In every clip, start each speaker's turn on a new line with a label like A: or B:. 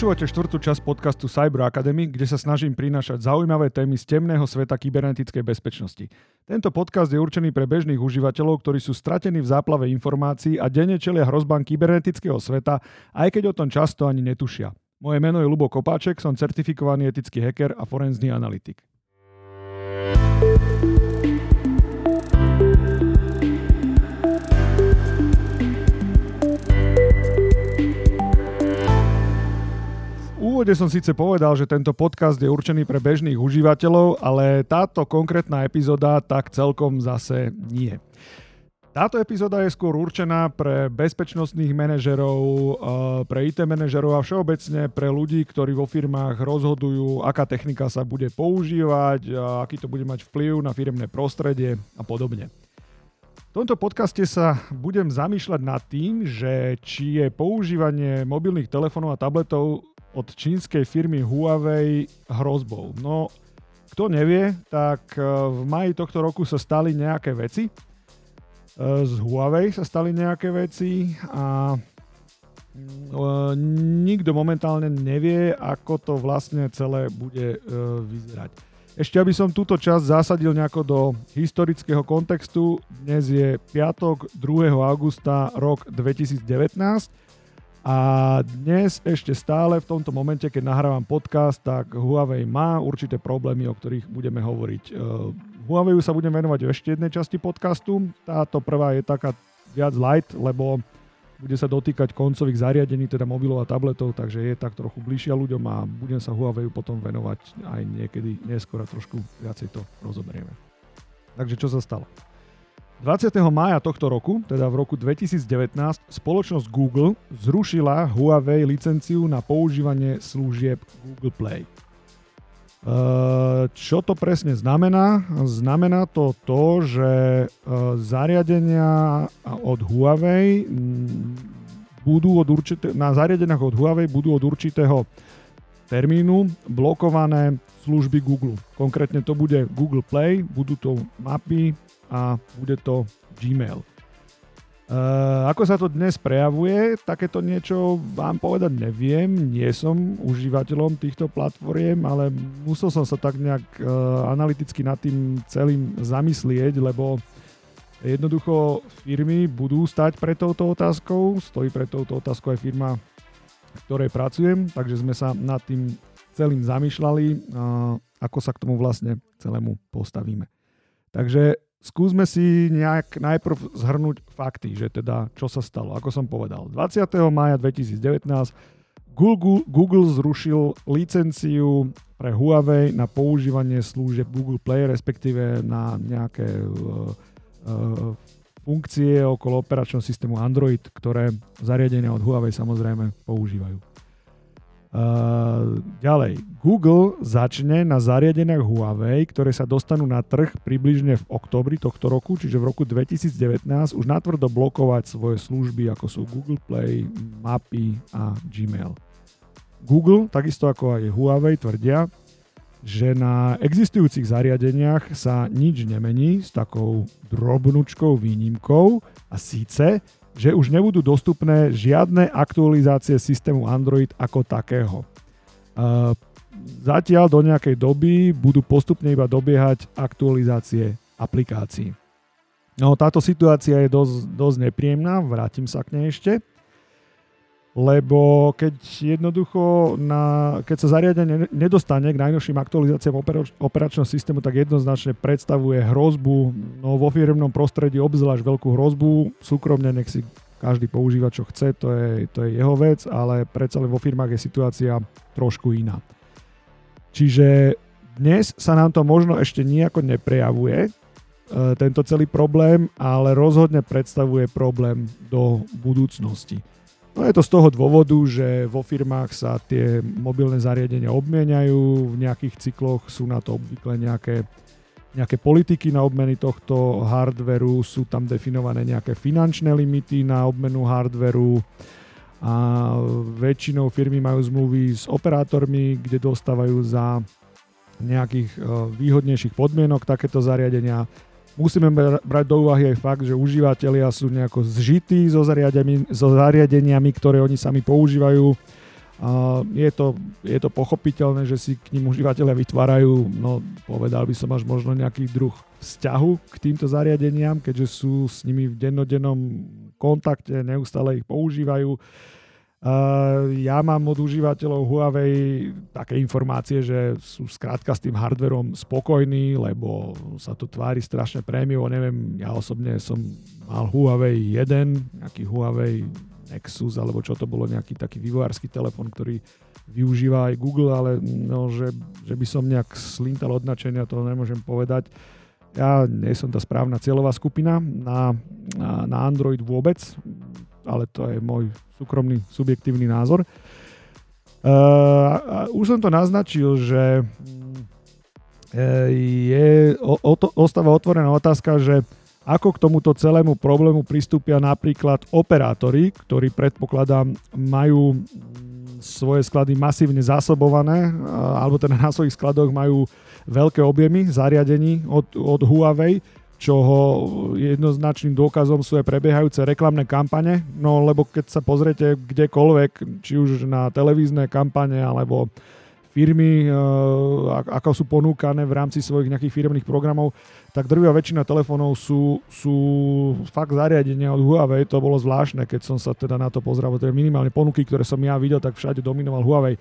A: Počúvate štvrtú časť podcastu Cyber Academy, kde sa snažím prinášať zaujímavé témy z temného sveta kybernetickej bezpečnosti. Tento podcast je určený pre bežných užívateľov, ktorí sú stratení v záplave informácií a denne čelia hrozbám kybernetického sveta, aj keď o tom často ani netušia. Moje meno je Lubo Kopáček, som certifikovaný etický hacker a forenzný analytik. Úvode som síce povedal, že tento podcast je určený pre bežných užívateľov, ale táto konkrétna epizóda tak celkom zase nie. Táto epizóda je skôr určená pre bezpečnostných manažerov, eh, pre IT manažerov a všeobecne pre ľudí, ktorí vo firmách rozhodujú, aká technika sa bude používať, aký to bude mať vplyv na firmné prostredie a podobne. V tomto podcaste sa budem zamýšľať nad tým, že či je používanie mobilných telefónov a tabletov od čínskej firmy Huawei hrozbou. No, kto nevie, tak e, v maji tohto roku sa stali nejaké veci. E, z Huawei sa stali nejaké veci a e, nikto momentálne nevie, ako to vlastne celé bude vyzerať. Ešte aby som túto časť zasadil nejako do historického kontextu, dnes je piatok 2. augusta rok 2019 a dnes ešte stále v tomto momente, keď nahrávam podcast, tak Huawei má určité problémy, o ktorých budeme hovoriť. Uh, Huawei sa budem venovať v ešte jednej časti podcastu. Táto prvá je taká viac light, lebo bude sa dotýkať koncových zariadení, teda mobilov a tabletov, takže je tak trochu bližšia ľuďom a budem sa Huawei potom venovať aj niekedy neskôr a trošku viacej to rozoberieme. Takže čo sa stalo? 20. mája tohto roku, teda v roku 2019, spoločnosť Google zrušila Huawei licenciu na používanie služieb Google Play. Čo to presne znamená? Znamená to to, že zariadenia od Huawei budú od určité, na zariadeniach od Huawei budú od určitého termínu blokované služby Google. Konkrétne to bude Google Play, budú to mapy, a bude to Gmail. Uh, ako sa to dnes prejavuje, takéto niečo vám povedať neviem, nie som užívateľom týchto platformiem, ale musel som sa tak nejak uh, analyticky nad tým celým zamyslieť, lebo jednoducho firmy budú stať pre touto otázkou, stojí pre touto otázkou aj firma, v ktorej pracujem, takže sme sa nad tým celým zamýšľali, uh, ako sa k tomu vlastne celému postavíme. Takže skúsme si nejak najprv zhrnúť fakty, že teda čo sa stalo. Ako som povedal, 20. maja 2019 Google, Google zrušil licenciu pre Huawei na používanie služieb Google Play, respektíve na nejaké uh, uh, funkcie okolo operačného systému Android, ktoré zariadenia od Huawei samozrejme používajú. Uh, ďalej, Google začne na zariadeniach Huawei, ktoré sa dostanú na trh približne v oktobri tohto roku, čiže v roku 2019, už natvrdo blokovať svoje služby, ako sú Google Play, Mapy a Gmail. Google, takisto ako aj Huawei, tvrdia, že na existujúcich zariadeniach sa nič nemení s takou drobnučkou výnimkou a síce, že už nebudú dostupné žiadne aktualizácie systému Android ako takého. Zatiaľ do nejakej doby budú postupne iba dobiehať aktualizácie aplikácií. No, táto situácia je dosť, dosť nepríjemná, vrátim sa k nej ešte lebo keď jednoducho, na, keď sa zariadenie nedostane k najnovším aktualizáciám operač, operačného systému, tak jednoznačne predstavuje hrozbu, no vo firmnom prostredí obzvlášť veľkú hrozbu, súkromne nech si každý používa čo chce, to je, to je jeho vec, ale predsa len vo firmách je situácia trošku iná. Čiže dnes sa nám to možno ešte nejako neprejavuje, e, tento celý problém, ale rozhodne predstavuje problém do budúcnosti. No je to z toho dôvodu, že vo firmách sa tie mobilné zariadenia obmieniajú, v nejakých cykloch sú na to obvykle nejaké, nejaké politiky na obmeny tohto hardveru, sú tam definované nejaké finančné limity na obmenu hardveru a väčšinou firmy majú zmluvy s operátormi, kde dostávajú za nejakých eh, výhodnejších podmienok takéto zariadenia musíme brať do úvahy aj fakt, že užívateľia sú nejako zžití so, zariadeniami, so zariadeniami, ktoré oni sami používajú je, to, je to pochopiteľné, že si k ním užívateľia vytvárajú, no povedal by som až možno nejaký druh vzťahu k týmto zariadeniam, keďže sú s nimi v dennodennom kontakte, neustále ich používajú. Ja mám od užívateľov Huawei také informácie, že sú skrátka s tým hardverom spokojní, lebo sa to tvári strašne prémiovo. Neviem, ja osobne som mal Huawei 1, nejaký Huawei Nexus, alebo čo to bolo, nejaký taký vývojársky telefon, ktorý využíva aj Google, ale no, že, že by som nejak slintal od načenia, to nemôžem povedať. Ja nie som tá správna cieľová skupina na, na, na Android vôbec, ale to je môj súkromný, subjektívny názor. Uh, už som to naznačil, že uh, je, o, o ostáva otvorená otázka, že ako k tomuto celému problému pristúpia napríklad operátori, ktorí predpokladám majú svoje sklady masívne zásobované, alebo teda na svojich skladoch majú veľké objemy zariadení od, od Huawei, čoho jednoznačným dôkazom sú aj prebiehajúce reklamné kampane, no lebo keď sa pozriete kdekoľvek, či už na televízne kampane alebo firmy, eh, ako sú ponúkané v rámci svojich nejakých firmných programov, tak drvia väčšina telefónov sú, sú fakt zariadenia od Huawei. To bolo zvláštne, keď som sa teda na to pozrel. Je minimálne ponuky, ktoré som ja videl, tak všade dominoval Huawei.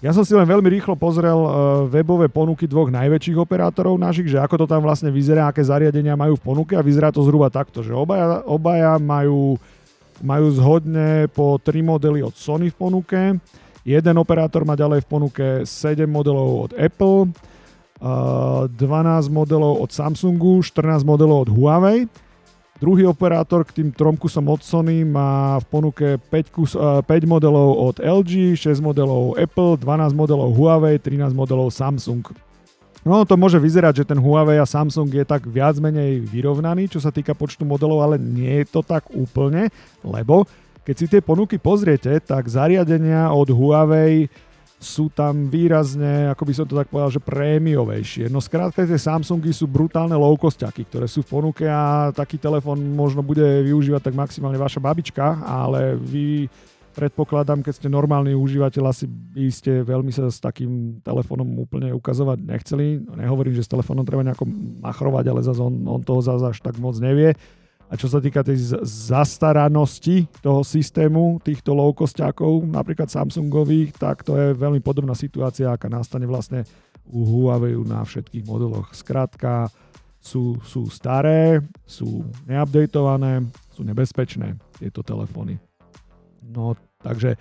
A: Ja som si len veľmi rýchlo pozrel uh, webové ponuky dvoch najväčších operátorov našich, že ako to tam vlastne vyzerá, aké zariadenia majú v ponuke a vyzerá to zhruba takto, že obaja, obaja majú, majú zhodne po tri modely od Sony v ponuke, jeden operátor má ďalej v ponuke 7 modelov od Apple, 12 modelov od Samsungu, 14 modelov od Huawei. Druhý operátor k tým trom kusom od Sony má v ponuke 5, kus, 5 modelov od LG, 6 modelov Apple, 12 modelov Huawei, 13 modelov Samsung. No to môže vyzerať, že ten Huawei a Samsung je tak viac menej vyrovnaný, čo sa týka počtu modelov, ale nie je to tak úplne, lebo keď si tie ponuky pozriete, tak zariadenia od Huawei sú tam výrazne, ako by som to tak povedal, že prémiovejšie. No skrátka tie Samsungy sú brutálne low-costiaky, ktoré sú v ponuke a taký telefon možno bude využívať tak maximálne vaša babička, ale vy predpokladám, keď ste normálny užívateľ, asi by ste veľmi sa s takým telefónom úplne ukazovať nechceli. No, nehovorím, že s telefónom treba nejako machrovať, ale zase on, on toho zase až tak moc nevie. A čo sa týka tej zastaranosti toho systému, týchto low napríklad Samsungových, tak to je veľmi podobná situácia, aká nastane vlastne u Huawei na všetkých modeloch. Skrátka, sú, sú staré, sú neupdatované, sú nebezpečné tieto telefóny. No, takže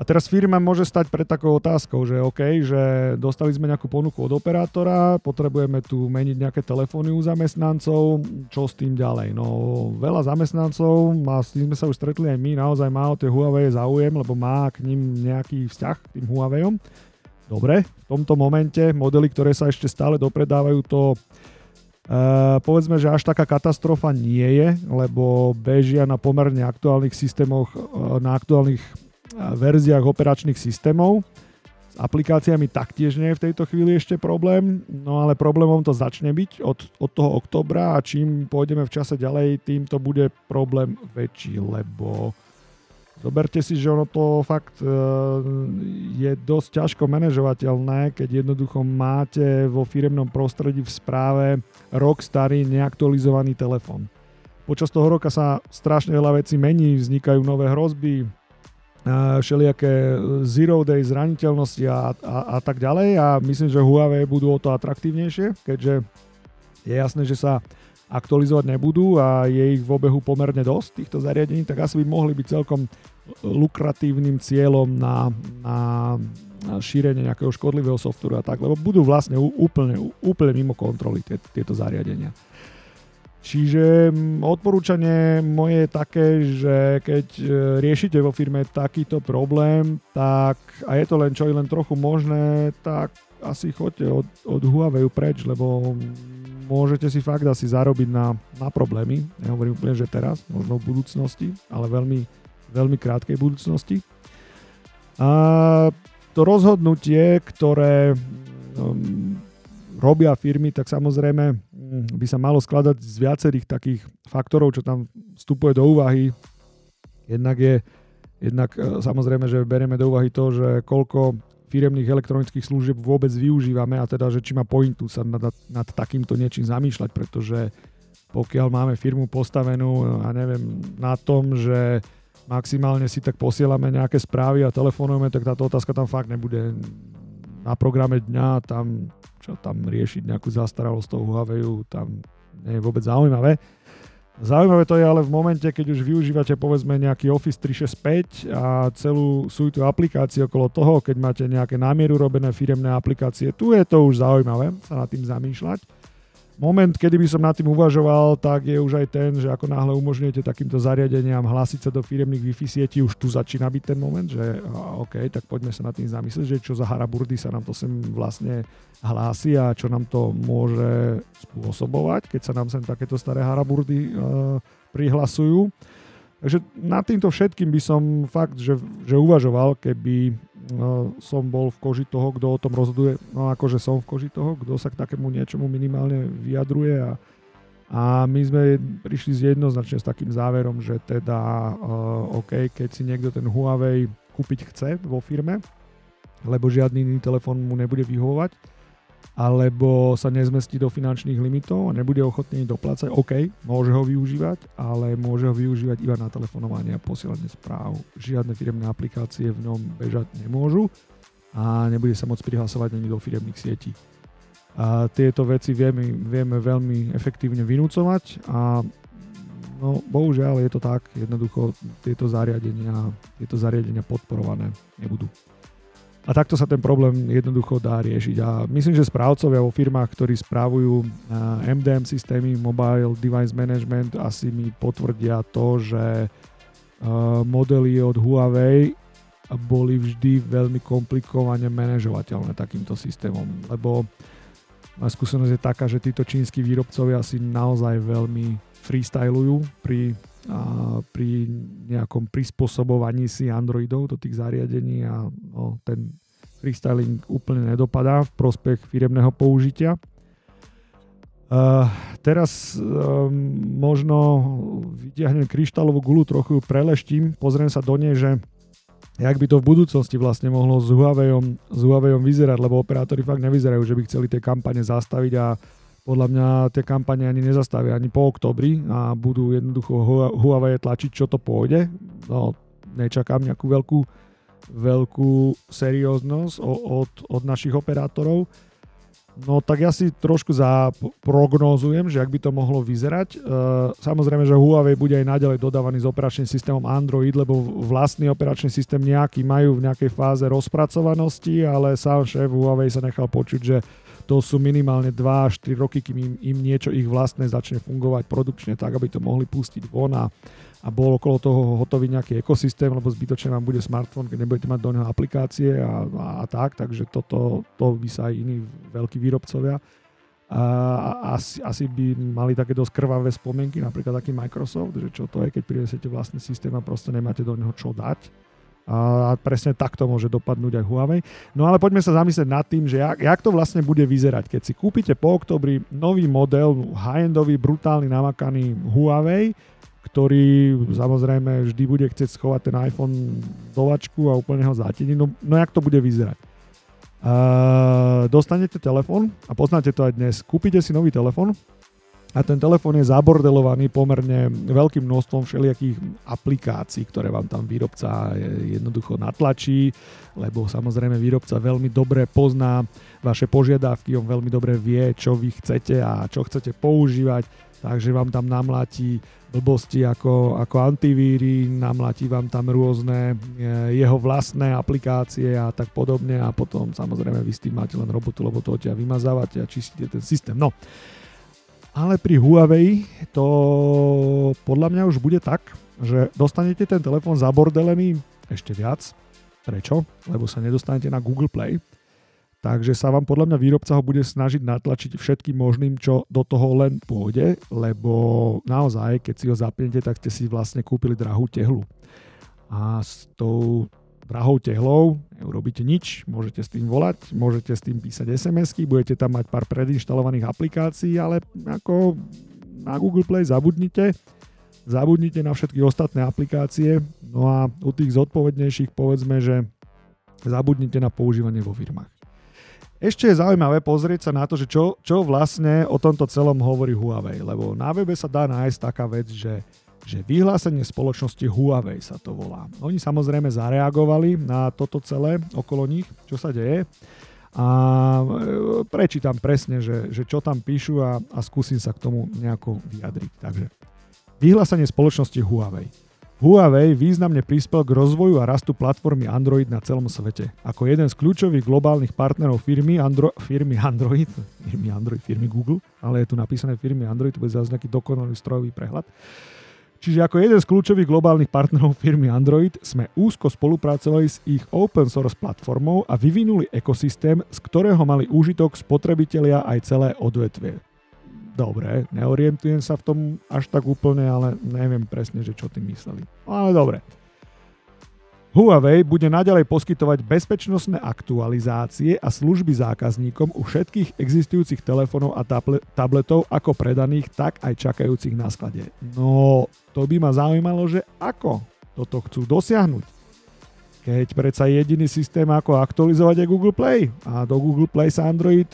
A: a teraz firma môže stať pred takou otázkou, že OK, že dostali sme nejakú ponuku od operátora, potrebujeme tu meniť nejaké telefóny u zamestnancov, čo s tým ďalej? No veľa zamestnancov, a s tým sme sa už stretli aj my, naozaj má o tie Huawei záujem, lebo má k ním nejaký vzťah, k tým Huaweiom. Dobre, v tomto momente modely, ktoré sa ešte stále dopredávajú, to Uh, povedzme, že až taká katastrofa nie je, lebo bežia na pomerne aktuálnych systémoch, uh, na aktuálnych verziách operačných systémov. S aplikáciami taktiež nie je v tejto chvíli ešte problém, no ale problémom to začne byť od, od toho oktobra a čím pôjdeme v čase ďalej, tým to bude problém väčší, lebo zoberte si, že ono to fakt e, je dosť ťažko manažovateľné, keď jednoducho máte vo firemnom prostredí v správe rok starý neaktualizovaný telefón. Počas toho roka sa strašne veľa vecí mení, vznikajú nové hrozby, všelijaké zero day zraniteľnosti a, a, a tak ďalej a myslím, že Huawei budú o to atraktívnejšie, keďže je jasné, že sa aktualizovať nebudú a je ich v obehu pomerne dosť týchto zariadení, tak asi by mohli byť celkom lukratívnym cieľom na, na, na šírenie nejakého škodlivého softveru a tak, lebo budú vlastne úplne, úplne mimo kontroly tie, tieto zariadenia. Čiže odporúčanie moje je také, že keď e, riešite vo firme takýto problém, tak a je to len čo je len trochu možné, tak asi choďte od, od Huawei preč, lebo môžete si fakt asi zarobiť na, na problémy. Nehovorím úplne, že teraz, možno v budúcnosti, ale veľmi, veľmi krátkej budúcnosti. A to rozhodnutie, ktoré um, robia firmy, tak samozrejme mm, by sa malo skladať z viacerých takých faktorov, čo tam vstupuje do úvahy. Jednak je, Jednak e, samozrejme, že berieme do úvahy to, že koľko firemných elektronických služieb vôbec využívame a teda, že či má pointu sa nad, nad takýmto niečím zamýšľať, pretože pokiaľ máme firmu postavenú, a neviem, na tom, že maximálne si tak posielame nejaké správy a telefonujeme, tak táto otázka tam fakt nebude na programe dňa, tam, čo tam riešiť nejakú zastaralosť toho Huawei, tam nie je vôbec zaujímavé. Zaujímavé to je ale v momente, keď už využívate povedzme nejaký Office 365 a celú sújtu aplikácií okolo toho, keď máte nejaké námieru robené firemné aplikácie, tu je to už zaujímavé sa nad tým zamýšľať moment, kedy by som nad tým uvažoval, tak je už aj ten, že ako náhle umožňujete takýmto zariadeniam hlásiť sa do firemných Wi-Fi sietí, už tu začína byť ten moment, že OK, tak poďme sa nad tým zamyslieť, že čo za haraburdy sa nám to sem vlastne hlási a čo nám to môže spôsobovať, keď sa nám sem takéto staré haraburdy uh, prihlasujú. Takže nad týmto všetkým by som fakt, že, že uvažoval, keby som bol v koži toho, kto o tom rozhoduje, no akože som v koži toho, kto sa k takému niečomu minimálne vyjadruje a, a my sme prišli z jednoznačne s takým záverom, že teda uh, OK, keď si niekto ten Huawei kúpiť chce vo firme, lebo žiadny iný telefón mu nebude vyhovovať, alebo sa nezmestí do finančných limitov a nebude ochotný doplácať, OK, môže ho využívať, ale môže ho využívať iba na telefonovanie a posielanie správ. Žiadne firemné aplikácie v ňom bežať nemôžu a nebude sa môcť prihlasovať ani do firemných sietí. A tieto veci vieme, vieme veľmi efektívne vynúcovať a no, bohužiaľ je to tak, jednoducho tieto zariadenia, tieto zariadenia podporované nebudú. A takto sa ten problém jednoducho dá riešiť. A myslím, že správcovia vo firmách, ktorí správujú MDM systémy, Mobile Device Management, asi mi potvrdia to, že modely od Huawei boli vždy veľmi komplikovane manažovateľné takýmto systémom, lebo moja skúsenosť je taká, že títo čínsky výrobcovia si naozaj veľmi freestylujú pri a pri nejakom prispôsobovaní si Androidov do tých zariadení a no, ten freestyling úplne nedopadá v prospech firemného použitia. Uh, teraz um, možno vytiahnem kryštálovú gulu, trochu preleštím, pozriem sa do nej, že jak by to v budúcnosti vlastne mohlo s Huaweiom, s Huaweiom vyzerať, lebo operátori fakt nevyzerajú, že by chceli tie kampane zastaviť a podľa mňa tie kampane ani nezastavia ani po oktobri a budú jednoducho Huawei tlačiť, čo to pôjde. No, nečakám nejakú veľkú, veľkú serióznosť od, od našich operátorov. No tak ja si trošku zaprognózujem, že ak by to mohlo vyzerať. E, samozrejme, že Huawei bude aj naďalej dodávaný s operačným systémom Android, lebo vlastný operačný systém nejaký majú v nejakej fáze rozpracovanosti, ale sám šéf Huawei sa nechal počuť, že to sú minimálne 2 až 4 roky, kým im, im niečo ich vlastné začne fungovať produkčne tak, aby to mohli pustiť von a, a bol okolo toho hotový nejaký ekosystém, lebo zbytočne vám bude smartfón, keď nebudete mať do neho aplikácie a, a, a tak, takže toto to by sa aj iní veľkí výrobcovia a asi, asi by mali také dosť krvavé spomienky, napríklad taký Microsoft, že čo to je, keď prinesete vlastný systém a proste nemáte do neho čo dať a presne takto môže dopadnúť aj Huawei. No ale poďme sa zamyslieť nad tým, že jak, jak to vlastne bude vyzerať, keď si kúpite po oktobri nový model, high-endový, brutálny, namakaný Huawei, ktorý samozrejme vždy bude chcieť schovať ten iPhone do vačku a úplne ho zatieni. No, no jak to bude vyzerať? Uh, dostanete telefón a poznáte to aj dnes. Kúpite si nový telefón, a ten telefón je zabordelovaný pomerne veľkým množstvom všelijakých aplikácií, ktoré vám tam výrobca jednoducho natlačí, lebo samozrejme výrobca veľmi dobre pozná vaše požiadavky, on veľmi dobre vie, čo vy chcete a čo chcete používať, takže vám tam namlatí blbosti ako, ako antivíry, namlatí vám tam rôzne e, jeho vlastné aplikácie a tak podobne a potom samozrejme vy s tým máte len robotu, lebo to odtiaľ vymazávate a čistíte ten systém. No, ale pri Huawei to podľa mňa už bude tak, že dostanete ten telefón zabordelený ešte viac. Prečo? Lebo sa nedostanete na Google Play. Takže sa vám podľa mňa výrobca ho bude snažiť natlačiť všetkým možným, čo do toho len pôjde, lebo naozaj, keď si ho zapnete, tak ste si vlastne kúpili drahú tehlu. A s tou drahou tehlou, neurobíte nič, môžete s tým volať, môžete s tým písať SMS-ky, budete tam mať pár predinštalovaných aplikácií, ale ako na Google Play zabudnite zabudnite na všetky ostatné aplikácie, no a u tých zodpovednejších povedzme, že zabudnite na používanie vo firmách. Ešte je zaujímavé pozrieť sa na to, že čo, čo vlastne o tomto celom hovorí Huawei, lebo na webe sa dá nájsť taká vec, že, že vyhlásenie spoločnosti Huawei sa to volá. Oni samozrejme zareagovali na toto celé okolo nich, čo sa deje a e, prečítam presne, že, že čo tam píšu a, a skúsim sa k tomu nejako vyjadriť. Takže vyhlásenie spoločnosti Huawei. Huawei významne prispel k rozvoju a rastu platformy Android na celom svete. Ako jeden z kľúčových globálnych partnerov firmy, Andro, firmy Android, firmy Android, firmy Google, ale je tu napísané firmy Android, to bude zase nejaký dokonalý strojový prehľad. Čiže ako jeden z kľúčových globálnych partnerov firmy Android sme úzko spolupracovali s ich open source platformou a vyvinuli ekosystém, z ktorého mali úžitok spotrebitelia aj celé odvetvie dobre, neorientujem sa v tom až tak úplne, ale neviem presne, že čo tým mysleli. Ale dobre. Huawei bude naďalej poskytovať bezpečnostné aktualizácie a služby zákazníkom u všetkých existujúcich telefónov a tabletov ako predaných, tak aj čakajúcich na sklade. No, to by ma zaujímalo, že ako toto chcú dosiahnuť. Keď predsa jediný systém, ako aktualizovať je Google Play. A do Google Play sa Android,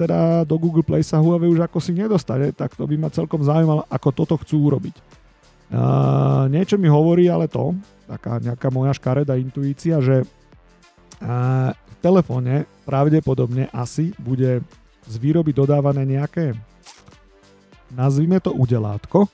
A: teda do Google Play sa Huawei už ako si nedostane, tak to by ma celkom zaujímalo, ako toto chcú urobiť. Uh, niečo mi hovorí ale to, taká nejaká moja škareda intuícia, že uh, v telefóne pravdepodobne asi bude z výroby dodávané nejaké nazvime to udelátko,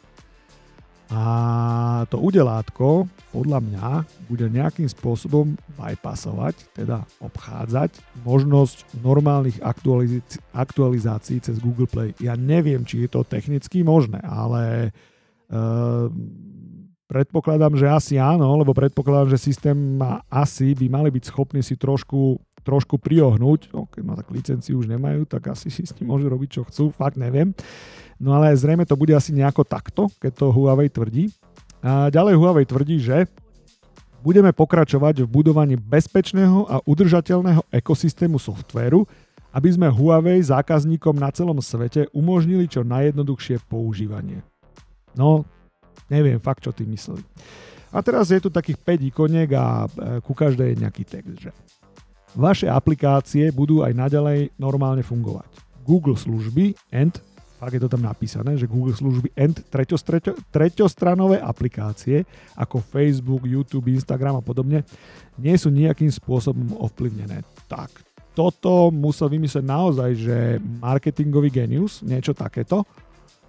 A: a to udelátko podľa mňa bude nejakým spôsobom bypassovať, teda obchádzať možnosť normálnych aktualizácií, aktualizácií cez Google Play. Ja neviem, či je to technicky možné, ale uh, predpokladám, že asi áno, lebo predpokladám, že systém má, asi by mali byť schopní si trošku, trošku priohnúť. No, keď má tak licenciu už nemajú, tak asi si s tým môžu robiť, čo chcú, fakt neviem. No ale zrejme to bude asi nejako takto, keď to Huawei tvrdí. A ďalej Huawei tvrdí, že budeme pokračovať v budovaní bezpečného a udržateľného ekosystému softvéru, aby sme Huawei zákazníkom na celom svete umožnili čo najjednoduchšie používanie. No, neviem fakt, čo tým mysleli. A teraz je tu takých 5 ikoniek a e, ku každej je nejaký text, že vaše aplikácie budú aj naďalej normálne fungovať. Google služby and fakt je to tam napísané, že Google služby and treťostranové aplikácie ako Facebook, YouTube, Instagram a podobne nie sú nejakým spôsobom ovplyvnené. Tak, toto musel vymyslieť naozaj, že marketingový genius, niečo takéto,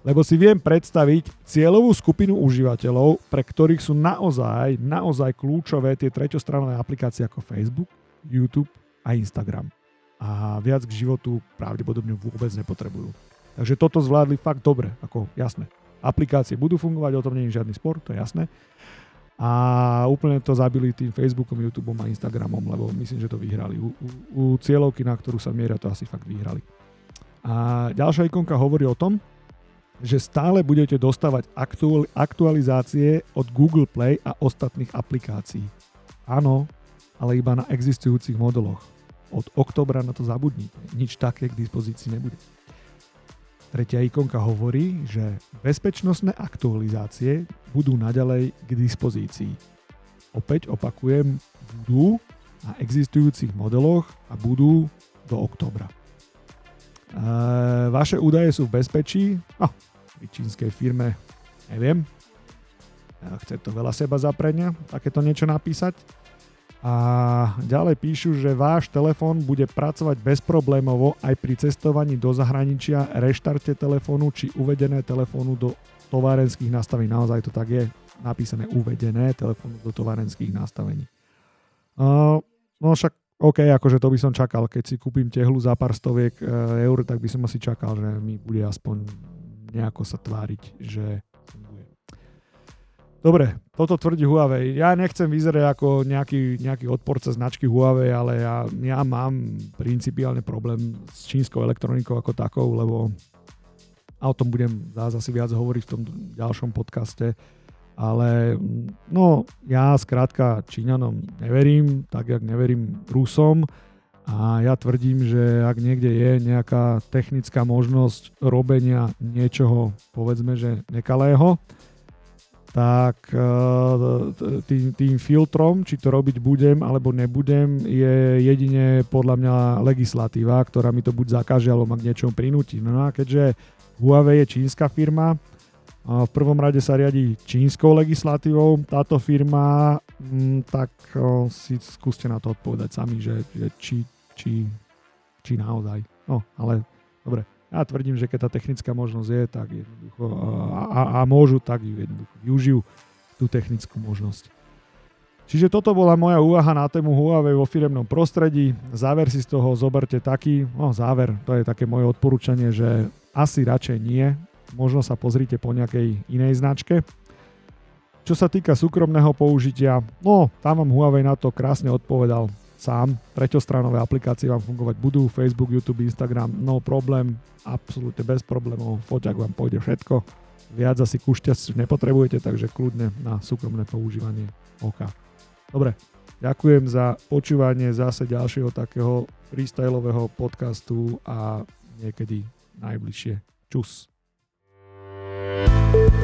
A: lebo si viem predstaviť cieľovú skupinu užívateľov, pre ktorých sú naozaj, naozaj kľúčové tie treťostranové aplikácie ako Facebook, YouTube a Instagram. A viac k životu pravdepodobne vôbec nepotrebujú. Takže toto zvládli fakt dobre, ako jasné. Aplikácie budú fungovať, o tom nie je žiadny spor, to je jasné. A úplne to zabili tým Facebookom, YouTubeom a Instagramom, lebo myslím, že to vyhrali. U, u, u cieľovky, na ktorú sa mieria, to asi fakt vyhrali. A ďalšia ikonka hovorí o tom, že stále budete dostávať aktualizácie od Google Play a ostatných aplikácií. Áno, ale iba na existujúcich modeloch. Od oktobra na to zabudnite. Nič také k dispozícii nebude. Tretia ikonka hovorí, že bezpečnostné aktualizácie budú naďalej k dispozícii. Opäť opakujem, budú na existujúcich modeloch a budú do oktobra. E, vaše údaje sú v bezpečí? No, pri čínskej firme neviem. Chce to veľa seba zaprenia, takéto niečo napísať. A ďalej píšu, že váš telefón bude pracovať bezproblémovo aj pri cestovaní do zahraničia, reštarte telefónu či uvedené telefónu do továrenských nastavení. Naozaj to tak je napísané uvedené telefónu do továrenských nastavení. Uh, no však OK, akože to by som čakal, keď si kúpim tehlu za pár stoviek uh, eur, tak by som asi čakal, že mi bude aspoň nejako sa tváriť, že Dobre, toto tvrdí Huawei. Ja nechcem vyzerať ako nejaký, nejaký odporca značky Huawei, ale ja, ja mám principiálne problém s čínskou elektronikou ako takou, lebo a o tom budem zás asi viac hovoriť v tom ďalšom podcaste. Ale no, ja skrátka Číňanom neverím, tak jak neverím Rusom. A ja tvrdím, že ak niekde je nejaká technická možnosť robenia niečoho, povedzme, že nekalého, tak tým, tým filtrom, či to robiť budem alebo nebudem, je jedine podľa mňa legislatíva, ktorá mi to buď zakáže alebo ma k niečomu prinúti. No a keďže Huawei je čínska firma, v prvom rade sa riadi čínskou legislatívou táto firma, mm, tak si skúste na to odpovedať sami, že, že či, či, či naozaj. No, ale dobre, ja tvrdím, že keď tá technická možnosť je, tak jednoducho a, a, a môžu, tak ju jednoducho využijú tú technickú možnosť. Čiže toto bola moja úvaha na tému Huawei vo firemnom prostredí. Záver si z toho zoberte taký, no záver, to je také moje odporúčanie, že asi radšej nie, možno sa pozrite po nejakej inej značke. Čo sa týka súkromného použitia, no tam vám Huawei na to krásne odpovedal sám. Treťostranové aplikácie vám fungovať budú, Facebook, YouTube, Instagram, no problém, absolútne bez problémov, foťak vám pôjde všetko. Viac asi ku nepotrebujete, takže kľudne na súkromné používanie oka. Dobre, ďakujem za počúvanie zase ďalšieho takého freestyleového podcastu a niekedy najbližšie. Čus. Thank you